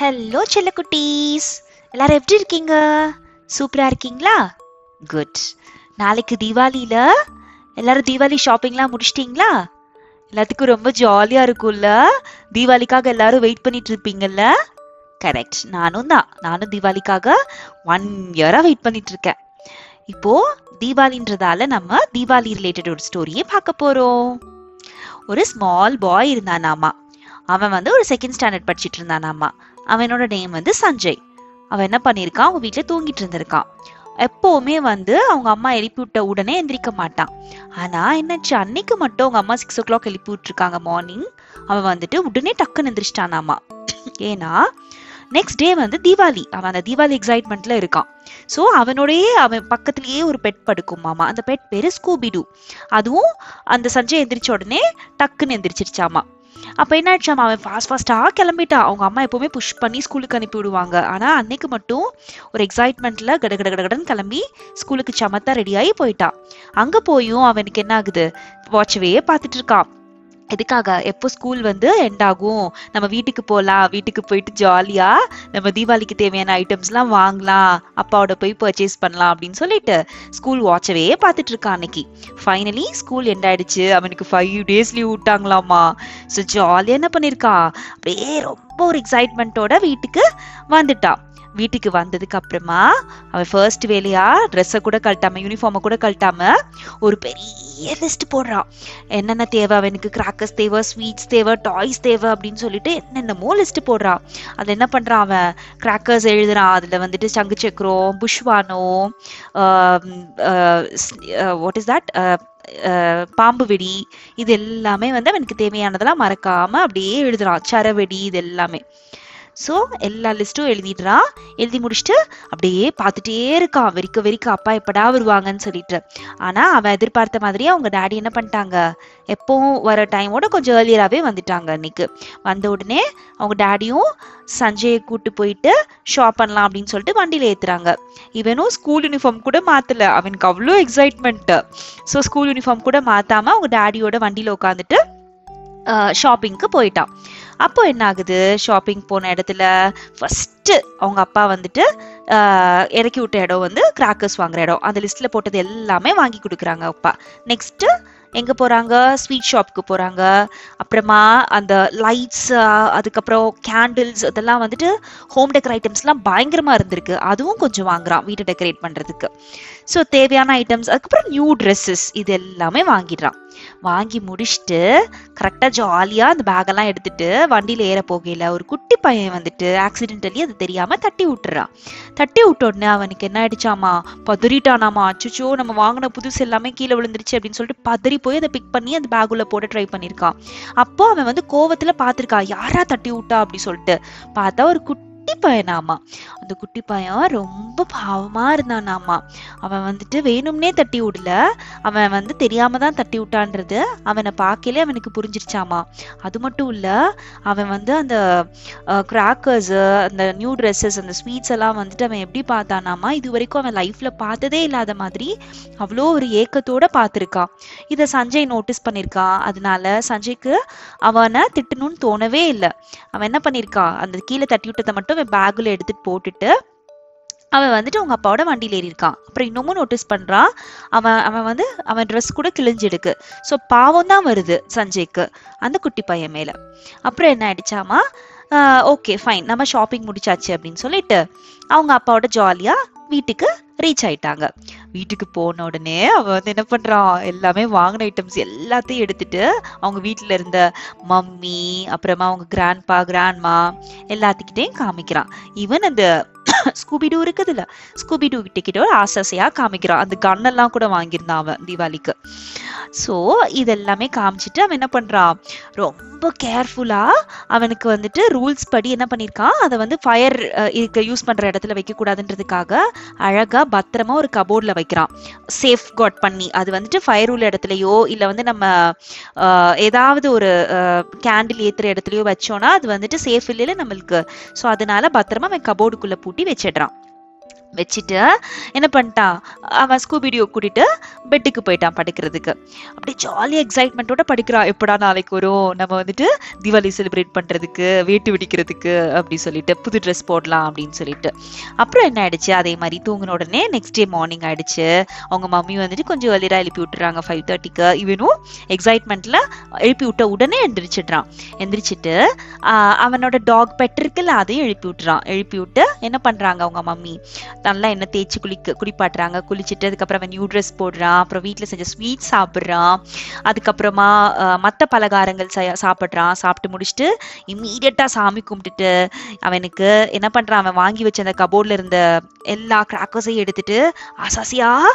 Hello செல்லக்குட்டீஸ் எல்லாரும் எப்படி இருக்கீங்க? சூப்பரா இருக்கீங்களா? குட் நாளைக்கு தீபாவளியில எல்லாரும் தீபாவளி ஷாப்பிங்லாம் முடிச்சிட்டிங்களா? எல்லாத்துக்கும் ரொம்ப ஜாலியா இருக்கும்ல? தீபாவளிக்காக எல்லாரும் வெயிட் பண்ணிட்டு இருப்பீங்கல்ல? கரெக்ட் நானும் தான். நானும் தீபாவளிக்காக ஒன் இயரா வெயிட் பண்ணிட்டு இருக்கேன். இப்போ தீபாவளின்றதால நம்ம தீபாவளி ரிலேட்டட் ஒரு ஸ்டோரியை பார்க்க போறோம். ஒரு ஸ்மால் பாய் இருந்தானாமா. அவன் வந்து ஒரு செகண்ட் ஸ்டாண்டர்ட் படிச்சிட்டு இருந்தானாமா. அவனோட நேம் வந்து சஞ்சய். அவன் என்ன பண்ணியிருக்கான் அவங்க வீட்டில் தூங்கிட்டு இருந்திருக்கான் எப்பவுமே வந்து அவங்க அம்மா எழுப்பி விட்ட உடனே எந்திரிக்க மாட்டான். ஆனா என்னாச்சு? அன்னைக்கு மட்டும் அவங்க அம்மா சிக்ஸ் ஓ கிளாக் எழுப்பி விட்டுருக்காங்க மார்னிங் அவன் வந்துட்டு உடனே டக்குன்னு எந்திரிச்சிட்டானாமா. ஏன்னா நெக்ஸ்ட் டே வந்து தீபாவளி. அவன் அந்த தீபாவளி எக்ஸைட்மெண்ட்ல இருக்கான். ஸோ அவனோடயே அவன் பக்கத்துலயே ஒரு பெட் படுக்குமாமா. அந்த பெட் பேரு ஸ்கூபிடு அதுவும் அந்த சஞ்சய் எந்திரிச்ச உடனே டக்குன்னு எந்திரிச்சிருச்சாமா. அப்போ என்ன ஆயிடுச்சாமா அவன் ஃபாஸ்ட் ஃபாஸ்ட்டாக கிளம்பிட்டான் அவங்க அம்மா எப்போவுமே புஷ் பண்ணி ஸ்கூலுக்கு அனுப்பி விடுவாங்க. ஆனால் அன்னைக்கு மட்டும் ஒரு எக்ஸைட்மெண்ட்டில் கட கட கடன்னு கிளம்பி ஸ்கூலுக்கு சமத்தா ரெடியாகி போயிட்டான் அங்கே போயும் அவனுக்கு என்ன ஆகுது? வாட்சவே பார்த்துட்டு இருக்கான். எதுக்காக? எப்போ ஸ்கூல் வந்து எண்ட் ஆகும்? நம்ம வீட்டுக்கு போகலாம் வீட்டுக்கு போயிட்டு ஜாலியாக நம்ம தீபாவளிக்கு தேவையான ஐட்டம்ஸ்லாம் வாங்கலாம் அப்பாவோட போய் பர்ச்சேஸ் பண்ணலாம் அப்படின்னு சொல்லிட்டு ஸ்கூல் வாட்சவே பார்த்துட்டு இருக்கான் அன்னைக்கு. ஃபைனலி ஸ்கூல் எண்ட் ஆயிடுச்சு. அவனுக்கு ஃபைவ் டேஸ் லீவ் விட்டாங்களாமா. ஸோ ஜாலியாக என்ன பண்ணியிருக்கான் அப்படியே ரொம்ப ஒரு எக்ஸைட்மெண்ட்டோட வீட்டுக்கு வந்துட்டான் வீட்டுக்கு வந்ததுக்கு அப்புறமா அவன் ஃபர்ஸ்ட் வேலையா ட்ரெஸ்ஸை கூட கழட்டாம யூனிஃபார்மை கூட கழட்டாம ஒரு பெரிய லிஸ்ட் போடுறான். என்னென்ன தேவை அவனுக்கு கிராக்கர்ஸ் தேவை ஸ்வீட்ஸ் தேவை டாய்ஸ் தேவை அப்படின்னு சொல்லிட்டு என்னென்னமோ லிஸ்ட் போடுறான். அதில் என்ன பண்றான் அவன்? கிராக்கர்ஸ் எழுதுறான். அதுல வந்துட்டு சங்கு சக்கரம் புஷ்வானோ வாட் இஸ் தட் பாம்பு வெடி இது எல்லாமே வந்து அவனுக்கு தேவையானதெல்லாம் மறக்காம அப்படியே எழுதுறான். சரவெடி இது எல்லாமே. ஸோ எல்லா லிஸ்ட்டும் எழுதிடுறா. எழுதி முடிச்சுட்டு அப்படியே பார்த்துட்டே இருக்கான் வெறிக்க வெறிக்க அப்பா எப்படா வருவாங்கன்னு சொல்லிட்டு. ஆனால் அவன் எதிர்பார்த்த மாதிரியே அவங்க டேடி என்ன பண்ணிட்டாங்க? எப்பவும் வர டைமோட கொஞ்சம் ஏர்லியராகவே வந்துட்டாங்க அன்னைக்கு. வந்த உடனே அவங்க டேடியும் சஞ்சயை கூட்டு போயிட்டு ஷாப் பண்ணலாம் அப்படின்னு சொல்லிட்டு வண்டியில் ஏற்றுறாங்க இவனும் ஸ்கூல் யூனிஃபார்ம் கூட மாற்றல அவனுக்கு அவ்வளோ எக்ஸைட்மெண்ட்டு ஸோ ஸ்கூல் யூனிஃபார்ம் கூட மாற்றாமல் அவங்க டேடியோட வண்டியில் உட்காந்துட்டு ஷாப்பிங்க்கு போயிட்டான். அப்போ என்ன ஆகுது? ஷாப்பிங் போன இடத்துல ஃபஸ்ட்டு அவங்க அப்பா வந்துட்டு இறக்கி விட்ட இடம் வந்து கிராக்கர்ஸ் வாங்குற இடம். அந்த லிஸ்ட்ல போட்டது எல்லாமே வாங்கி கொடுக்குறாங்க அப்பா. நெக்ஸ்ட் எங்கே போகிறாங்க ஸ்வீட் ஷாப்புக்கு போகிறாங்க அப்புறமா அந்த லைட்ஸ் அதுக்கப்புறம் கேண்டில்ஸ் அதெல்லாம் வந்துட்டு ஹோம் டெக்கர் ஐட்டம்ஸ்லாம் பயங்கரமாக இருந்திருக்கு. அதுவும் கொஞ்சம் வாங்குறான் வீட்டை டெக்கரேட் பண்ணுறதுக்கு ஸோ தேவையான ஐட்டம்ஸ் அதுக்கப்புறம் நியூ ட்ரெஸ்ஸஸ் இது எல்லாமே வாங்கிடுறான். வாங்கி முடிச்சுட்டு கரெக்டாக ஜாலியாக அந்த பேக்கெல்லாம் எடுத்துட்டு வண்டியில் ஏற போகையில் ஒரு குட்டி பையன் வந்துட்டு ஆக்சிடென்டலி அது தெரியாமல் தட்டி விட்டுறான். தட்டி விட்ட உடனே அவனுக்கு என்ன ஆயிடுச்சாமா? பதறிட்டானாமா? அச்சுச்சோ நம்ம வாங்கின புதுசு எல்லாமே கீழே விழுந்துருச்சு அப்படின்னு சொல்லிட்டு பதறி போய் அதை பிக் பண்ணி அந்த பேக்குள்ளே போட ட்ரை பண்ணியிருக்கான். அப்போ அவன் வந்து கோவத்தில் பார்த்துருக்கான். யாரா தட்டி விட்டா அப்படி சொல்லிட்டு. பார்த்தா ஒரு குட்டி குட்டி பையனாமா. அந்த குட்டி பையன் ரொம்ப பாவமா இருந்தானாமா. அவன் வந்துட்டு வேணும்னே தட்டி விடல. அவன் வந்து தெரியாம தான் தட்டி விட்டான்றது. அவனை பார்க்கலே அவனுக்கு புரிஞ்சிருச்சாமா. அது மட்டும் இல்ல அவன் வந்து அந்த கிராக்கர்ஸ் அந்த நியூ ட்ரெஸ்ஸஸ் அந்த ஸ்வீட்ஸ் எல்லாம் வந்துட்டு அவன் எப்படி பார்த்தானாமா இது வரைக்கும் அவன் லைஃப்ல பார்த்ததே இல்லாத மாதிரி அவ்வளோ ஒரு ஏக்கத்தோட பார்த்துருக்கான். இதை சஞ்சய் நோட்டீஸ் பண்ணியிருக்கான் அதனால சஞ்சய்க்கு அவனை திட்டணும்னு தோணவே இல்லை. அவன் என்ன பண்ணியிருக்கான் அந்த கீழே தட்டி விட்டதை மட்டும் அவன் பேக்கில் எடுத்துட்டு போட்டுட்டு அவன் வந்துட்டு அவங்க அப்பாவோட வண்டியில் ஏறி இருக்கான் அப்புறம் இன்னமும் நோட்டீஸ் பண்ணுறான் அவன் அவன் வந்து அவன் ட்ரெஸ் கூட கிழிஞ்சிடுக்கு. ஸோ பாவம் தான் வருது சஞ்சய்க்கு அந்த குட்டி பையன் மேலே. அப்புறம் என்ன ஆயிடுச்சாமா ஓகே ஃபைன் நம்ம ஷாப்பிங் முடிச்சாச்சு அப்படின்னு சொல்லிட்டு அவங்க அப்பாவோட ஜாலியாக வீட்டுக்கு ரீச் ஆயிட்டாங்க. வீட்டுக்கு போன உடனே அவன் வந்து என்ன பண்றான் எல்லாமே வாங்கின ஐட்டம்ஸ் எல்லாத்தையும் எடுத்துட்டு அவங்க வீட்டுல இருந்த மம்மி அப்புறமா அவங்க கிராண்ட்பா கிராண்ட்மா எல்லாத்துக்கிட்டையும் காமிக்கிறான். ஈவன் அந்த ஸ்கூபிடூ இருக்குதுல்ல ஸ்கூபிடூ கிட்ட ஒரு ஆசாசையா காமிக்கிறான். அந்த கண்ணெல்லாம் கூட வாங்கியிருந்தான் அவன் தீபாவளிக்கு. ஸோ இதெல்லாமே காமிச்சிட்டு அவன் என்ன பண்றான்? ரொம்ப கேர்ஃபுல்லா அவனுக்கு வந்துட்டு ரூல்ஸ் படி என்ன பண்ணியிருக்கான் அதை வந்து ஃபயர் இருக்க யூஸ் பண்ணுற இடத்துல வைக்கக்கூடாதுன்றதுக்காக அழகாக பத்திரமா ஒரு கபோர்டில் வைக்கிறான். சேஃப் காட் பண்ணி. அது வந்துட்டு ஃபயர் உள்ள இடத்துலையோ இல்லை வந்து நம்ம ஏதாவது ஒரு கேண்டில் ஏற்றுற இடத்துலையோ வச்சோன்னா அது வந்துட்டு சேஃப் இல்லையில நம்மளுக்கு. ஸோ அதனால பத்திரமா அவன் கபோர்டுக்குள்ளே பூட்டி வச்சிடுறான். வச்சுட்டு என்ன பண்ணிட்டான் அவன் ஸ்கூபிடியோ கூட்டிட்டு பெட்டுக்கு போயிட்டான் படுக்கிறதுக்கு. அப்படியே ஜாலி எக்ஸைட்மெண்ட்டோட படிக்கிறான் எப்படா நாளைக்கு வரும்? நம்ம வந்துட்டு தீபாவளி செலிப்ரேட் பண்ணுறதுக்கு வேட்டு வெடிக்கிறதுக்கு அப்படி சொல்லிட்டு புது ட்ரெஸ் போடலாம் அப்படின்னு சொல்லிட்டு. அப்புறம் என்ன ஆயிடுச்சு? அதே மாதிரி தூங்கின உடனே நெக்ஸ்ட் டே மார்னிங் ஆயிடுச்சு. அவங்க மம்மி வந்துட்டு கொஞ்சம் வெளியாக எழுப்பி விட்டுறாங்க. ஃபைவ் தேர்ட்டிக்கு இவனும் எக்ஸைட்மெண்ட்ல எழுப்பி விட்ட உடனே எந்திரிச்சிடுறான். எந்திரிச்சிட்டு அவனோட டாக் பெட் இருக்குல்ல அதையும் எழுப்பி விட்டுறான். எழுப்பி விட்டு என்ன பண்ணுறாங்க அவங்க மம்மி? நல்லா எண்ணெய் தேய்ச்சி குளிக்க குளிப்பாட்டுறாங்க. குளிச்சுட்டு அதுக்கப்புறம் அவன் நியூ ட்ரெஸ் போடுறான். அப்புறம் வீட்டில் செஞ்ச ஸ்வீட் சாப்பிட்றான். அதுக்கப்புறமா மற்ற பலகாரங்கள் சாப்பிட்றான். சாப்பிட்டு முடிச்சுட்டு இம்மீடியட்டாக சாமி கும்பிட்டுட்டு அவனுக்கு என்ன பண்ணுறான் அவன் வாங்கி வச்ச அந்த கபோர்டில் இருந்த எல்லா கிராக்கர்ஸையும் எடுத்துட்டு அசாசியாக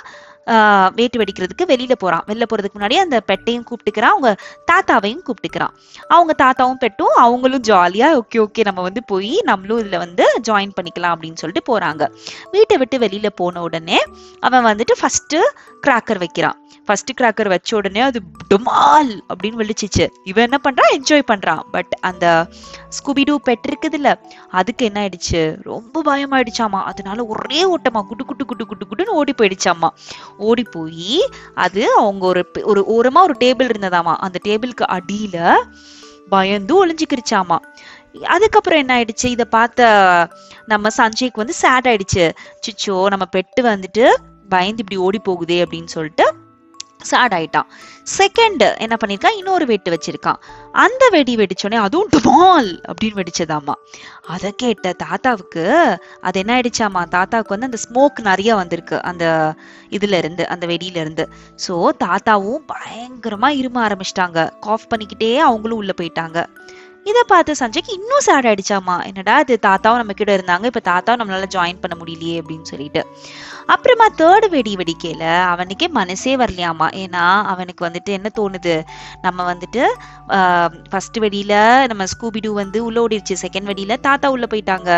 வேட்டு வெடிக்கிறதுக்கு வெளியில போறான். வெளில போறதுக்கு முன்னாடி அந்த பெட்டையும் கூப்பிட்டுக்கிறான். அவங்க தாத்தாவையும் கூப்பிட்டுக்கிறான். அவங்க தாத்தாவும் பெட்டும் அவங்களும் ஜாலியா ஓகே ஓகே நம்ம வந்து போய் நம்மளும் இதுல வந்து ஜாயின் பண்ணிக்கலாம் அப்படின்னு சொல்லிட்டு போறாங்க. வீட்டை விட்டு வெளியில போன உடனே அவன் வந்துட்டு ஃபர்ஸ்ட் கிராக்கர் வைக்கிறான். ஃபர்ஸ்ட் கிராக்கர் வச்ச உடனே அது டுமால் அப்படின்னு வெளிச்சிச்சு இவன் என்ன பண்றான்? என்ஜாய் பண்றான். பட் அந்த ஸ்கூபிடூ பெட் இருக்குதுல்ல அதுக்கு என்ன ஆயிடுச்சு? ரொம்ப பயமாயிடுச்சாமா. அதனால ஒரே ஓட்டமா குட்டு குட்டு குட்டு குட்டு குட்டுன்னு ஓடி போயிடுச்சாமா. ஓடி போய் அது அவங்க ஒரு ஒரு ஓரமா ஒரு டேபிள் இருந்ததாமா. அந்த டேபிளுக்கு அடியில பயந்து ஒளிஞ்சுக்கிருச்சாமா. அதுக்கப்புறம் என்ன ஆயிடுச்சு? இதை பார்த்த நம்ம சஞ்சய்க்கு வந்து சேட் ஆயிடுச்சு. சிச்சோ நம்ம பெட்டு வந்துட்டு பயந்து இப்படி ஓடி போகுதே அப்படின்னு சொல்லிட்டு சேட் ஆயிட்டான். செகண்ட் என்ன பண்ணியிருக்கான் இன்னொரு வெட்டு வச்சிருக்கான். அந்த வெடி வெடிச்சோடனே அதுவும் டுமால் அப்படின்னு வெடிச்சதாமா அதை கேட்ட தாத்தாவுக்கு அது என்ன ஆயிடுச்சாமா தாத்தாவுக்கு வந்து அந்த ஸ்மோக் நிறைய வந்திருக்கு அந்த இதுல இருந்து அந்த வெடியில இருந்து. ஸோ தாத்தாவும் பயங்கரமா இரும ஆரம்பிச்சிட்டாங்க. காஃப் பண்ணிக்கிட்டே அவங்களும் உள்ள போயிட்டாங்க. இதை பார்த்து சஞ்சய்க்கு இன்னும் சேட் ஆயிடுச்சாமா? என்னடா இது தாத்தாவும் நம்ம கிட்ட இருந்தாங்க இப்போ தாத்தாவும் நம்மளால ஜாயின் பண்ண முடியலையே அப்படின்னு சொல்லிட்டு. அப்புறமா தேர்டு வெடி வெடிக்கையில அவனுக்கே மனசே வரலையாமா? ஏன்னா அவனுக்கு வந்துட்டு என்ன தோணுது? நம்ம வந்துட்டு ஃபர்ஸ்ட் வெடியில நம்ம ஸ்கூபிடு வந்து உள்ள ஓடிடுச்சு செகண்ட் வெடியில தாத்தா உள்ள போயிட்டாங்க.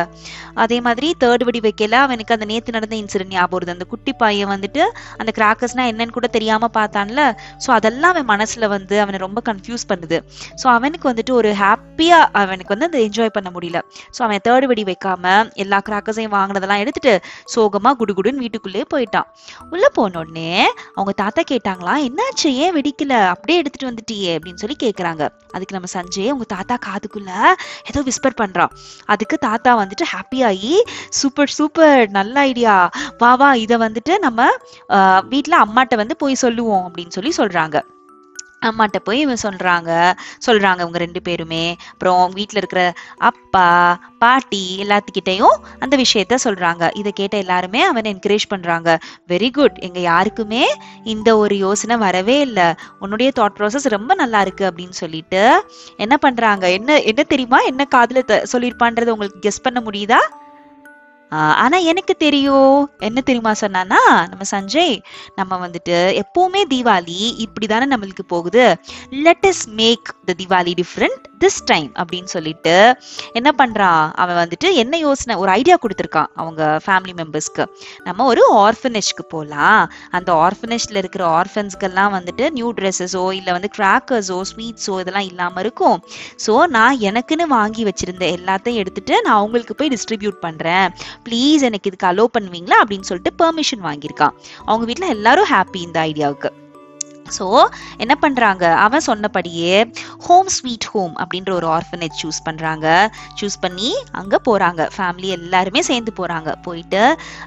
அதே மாதிரி தேர்ட் வெடி வைக்கல அவனுக்கு அந்த நேத்து நடந்த இன்சிடென்ட் ஞாபகம் வருது. அந்த குட்டி பையன் வந்துட்டு அந்த கிராக்கர்ஸ்னா என்னன்னு கூட தெரியாம பார்த்தான்ல. ஸோ அதெல்லாம் அவன் மனசுல வந்து அவனை ரொம்ப கன்ஃபியூஸ் பண்ணுது. ஸோ அவனுக்கு வந்துட்டு ஒரு ஹாப்பி ஹாப்பியாக அவனுக்கு வந்து அந்த என்ஜாய் பண்ண முடியல. ஸோ அவன் தேர்ட் வெடி வைக்காம எல்லா கிராக்கர்ஸையும் வாங்கினதெல்லாம் எடுத்துட்டு சோகமா குடுகுடுன்னு வீட்டுக்குள்ளேயே போயிட்டான். உள்ள போன உடனே அவங்க தாத்தா கேட்டாங்களா என்னாச்சு? ஏன் வெடிக்கல? அப்படியே எடுத்துட்டு வந்துட்டியே அப்படின்னு சொல்லி கேட்குறாங்க அதுக்கு நம்ம சஞ்சய் அவங்க தாத்தா காதுக்குள்ள ஏதோ விஸ்பர் பண்றான். அதுக்கு தாத்தா வந்துட்டு ஹாப்பி ஆகி சூப்பர் சூப்பர் நல்ல ஐடியா வா வா இதை வந்துட்டு நம்ம வீட்டில் அம்மாட்ட வந்து போய் சொல்லுவோம் அப்படின்னு சொல்லி சொல்றாங்க. அம்மாட்ட போய் இவன் சொல்கிறாங்க சொல்கிறாங்க இவங்க ரெண்டு பேருமே. அப்புறம் வீட்டில் இருக்கிற அப்பா பாட்டி எல்லாத்துக்கிட்டையும் அந்த விஷயத்த சொல்கிறாங்க இதை கேட்ட எல்லாருமே அவனை என்கரேஜ் பண்ணுறாங்க வெரி குட் எங்கள் யாருக்குமே இந்த ஒரு யோசனை வரவே இல்லை. உன்னுடைய தாட் ப்ராசஸ் ரொம்ப நல்லா இருக்கு அப்படின்னு சொல்லிட்டு என்ன பண்ணுறாங்க என்ன என்ன தெரியுமா? என்ன காதில் த- சொல்லியிருப்பான்றது உங்களுக்கு கெஸ் பண்ண முடியுதா? ஆனா எனக்கு தெரியும். என்ன தெரியுமா சொன்னானா நம்ம சஞ்சய் நம்ம வந்துட்டு எப்பவுமே தீபாவளி இப்படிதானே நம்மளுக்கு போகுது. Let is make the Deepavali different this time அப்படின்னு சொல்லிட்டு என்ன பண்ணுறான் அவன் வந்துட்டு என்ன யோசனை ஒரு ஐடியா கொடுத்துருக்கான் அவங்க ஃபேமிலி மெம்பர்ஸ்க்கு நம்ம ஒரு ஆர்ஃபனேஜ்க்கு போகலாம் அந்த ஆர்ஃபனேஜ்ல இருக்கிற ஆர்ஃபன்ஸ்க்கெல்லாம் வந்துட்டு நியூ ட்ரெஸ்ஸஸோ இல்லை வந்து கிராக்கர்ஸோ ஸ்வீட்ஸோ இதெல்லாம் இல்லாம இருக்கும். ஸோ நான் எனக்குன்னு வாங்கி வச்சிருந்த எல்லாத்தையும் எடுத்துட்டு நான் அவங்களுக்கு போய் டிஸ்ட்ரிபியூட் பண்றேன். ப்ளீஸ் எனக்கு இதுக்கு அலோவ் பண்ணுவீங்களா? அப்படின்னு சொல்லிட்டு பெர்மிஷன் வாங்கியிருக்கான் அவங்க வீட்டில் எல்லாரும் ஹாப்பி இந்த ஐடியாவுக்கு ஸோ என்ன பண்ணுறாங்க அவன் சொன்னபடியே ஹோம் ஸ்வீட் ஹோம் அப்படின்ற ஒரு ஆர்ஃபனேஜ் சூஸ் பண்ணுறாங்க சூஸ் பண்ணி அங்கே போகிறாங்க ஃபேமிலி எல்லாருமே சேர்ந்து போகிறாங்க போயிட்டு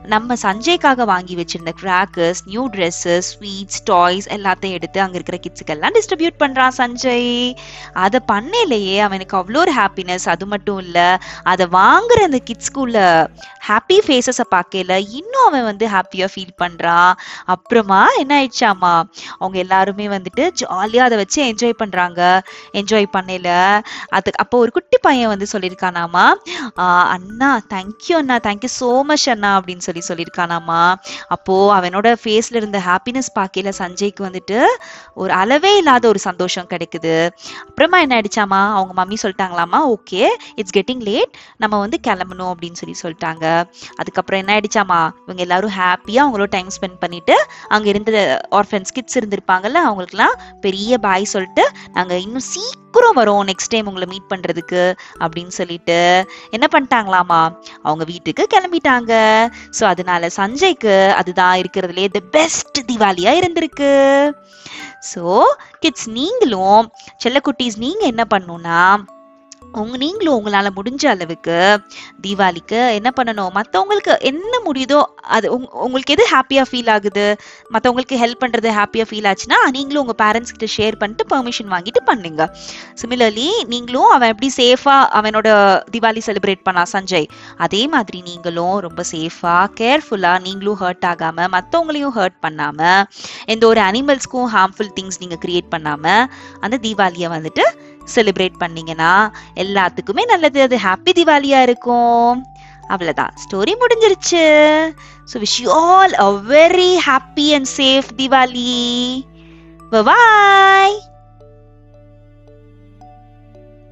நம்ம சஞ்சய்க்காக வாங்கி வச்சுருந்த crackers new dresses sweets toys எல்லாத்தையும் எடுத்து அங்கே இருக்கிற கிட்ஸுக்கெல்லாம் டிஸ்ட்ரிபியூட் பண்ணுறான் சஞ்சய். அதை பண்ணலையே அவனுக்கு அவ்வளோ ஒரு ஹாப்பினஸ் அது மட்டும் இல்லை அதை வாங்குற அந்த கிட்ஸ்குள்ள ஹாப்பி ஃபேஸஸை பார்க்கல இன்னும் அவன் வந்து ஹாப்பியாக ஃபீல் பண்ணுறான் அப்புறமா என்ன ஆயிடுச்சாமா அவங்க எல்லாருமே வந்துட்டு ஜாலியாக அதை வச்சு என்ஜாய் பண்ணுறாங்க என்ஜாய் பண்ணல அது அப்போ ஒரு குட்டி பையன் வந்து சொல்லியிருக்கானாமா? அண்ணா தேங்க்யூ அண்ணா. தேங்க்யூ ஸோ மச் அண்ணா. அப்படின்னு சொல்லி சொல்லியிருக்கானாமா? அப்போது அவனோட ஃபேஸில் இருந்த ஹாப்பினஸ் பார்க்கல சஞ்சய்க்கு வந்துட்டு ஒரு அளவே இல்லாத ஒரு சந்தோஷம் கிடைக்குது. அப்புறமா என்ன ஆயிடுச்சாமா? அவங்க மம்மி சொல்லிட்டாங்களாமா? ஓகே இட்ஸ் கெட்டிங் லேட் நம்ம வந்து கிளம்பணும். அப்படின்னு சொல்லி சொல்லிட்டாங்க. அதுக்கப்புறம் என்ன ஆயிடுச்சாமா இவங்க எல்லாரும் ஹாப்பியா அவங்களோட டைம் ஸ்பெண்ட் பண்ணிட்டு அங்க இருந்த ஆர்ஃபன்ஸ் கிட்ஸ் இருந்திருப்பாங்கல்ல அவங்களுக்குலாம் பெரிய பாய் சொல்லிட்டு நாங்க இன்னும் சீக்கிரம் வரோம் நெக்ஸ்ட் டைம் உங்களை மீட் பண்றதுக்கு அப்படின்னு சொல்லிட்டு என்ன பண்ணிட்டாங்களாமா அவங்க வீட்டுக்கு கிளம்பிட்டாங்க. ஸோ அதனால சஞ்சய்க்கு அதுதான் இருக்கிறதுலே தி பெஸ்ட் திவாலியா இருந்திருக்கு. ஸோ கிட்ஸ் நீங்களும் செல்லக்குட்டீஸ் நீங்க என்ன பண்ணுன்னா உங்க நீங்களும் உங்களால முடிஞ்ச அளவுக்கு தீபாவளிக்கு என்ன பண்ணணும்? மற்றவங்களுக்கு என்ன முடியுதோ அது உங் உங்களுக்கு எது ஹாப்பியா ஃபீல் ஆகுது? மற்றவங்களுக்கு ஹெல்ப் பண்றது ஹாப்பியா ஃபீல் ஆச்சுன்னா நீங்களும் உங்க பேரண்ட்ஸ் கிட்ட ஷேர் பண்ணிட்டு பெர்மிஷன் வாங்கிட்டு பண்ணுங்க. சிமிலர்லி நீங்களும் அவன் எப்படி சேஃபா அவனோட தீபாவளி செலிப்ரேட் பண்ணா சஞ்சய்? அதே மாதிரி நீங்களும் ரொம்ப சேஃபா கேர்ஃபுல்லா நீங்களும் ஹர்ட் ஆகாம மற்றவங்களையும் ஹர்ட் பண்ணாம எந்த ஒரு அனிமல்ஸ்க்கும் ஹார்ம்ஃபுல் திங்ஸ் நீங்க கிரியேட் பண்ணாம அந்த தீபாவளியை வந்துட்டு செலிப்ரேட் பண்ணீங்கன்னா எல்லாத்துக்குமே நல்லது. அது ஹாப்பி திவாலியா இருக்கும். அவ்வளவுதான். ஸ்டோரி முடிஞ்சிருச்சு. So wish you all a very happy and safe Diwali bye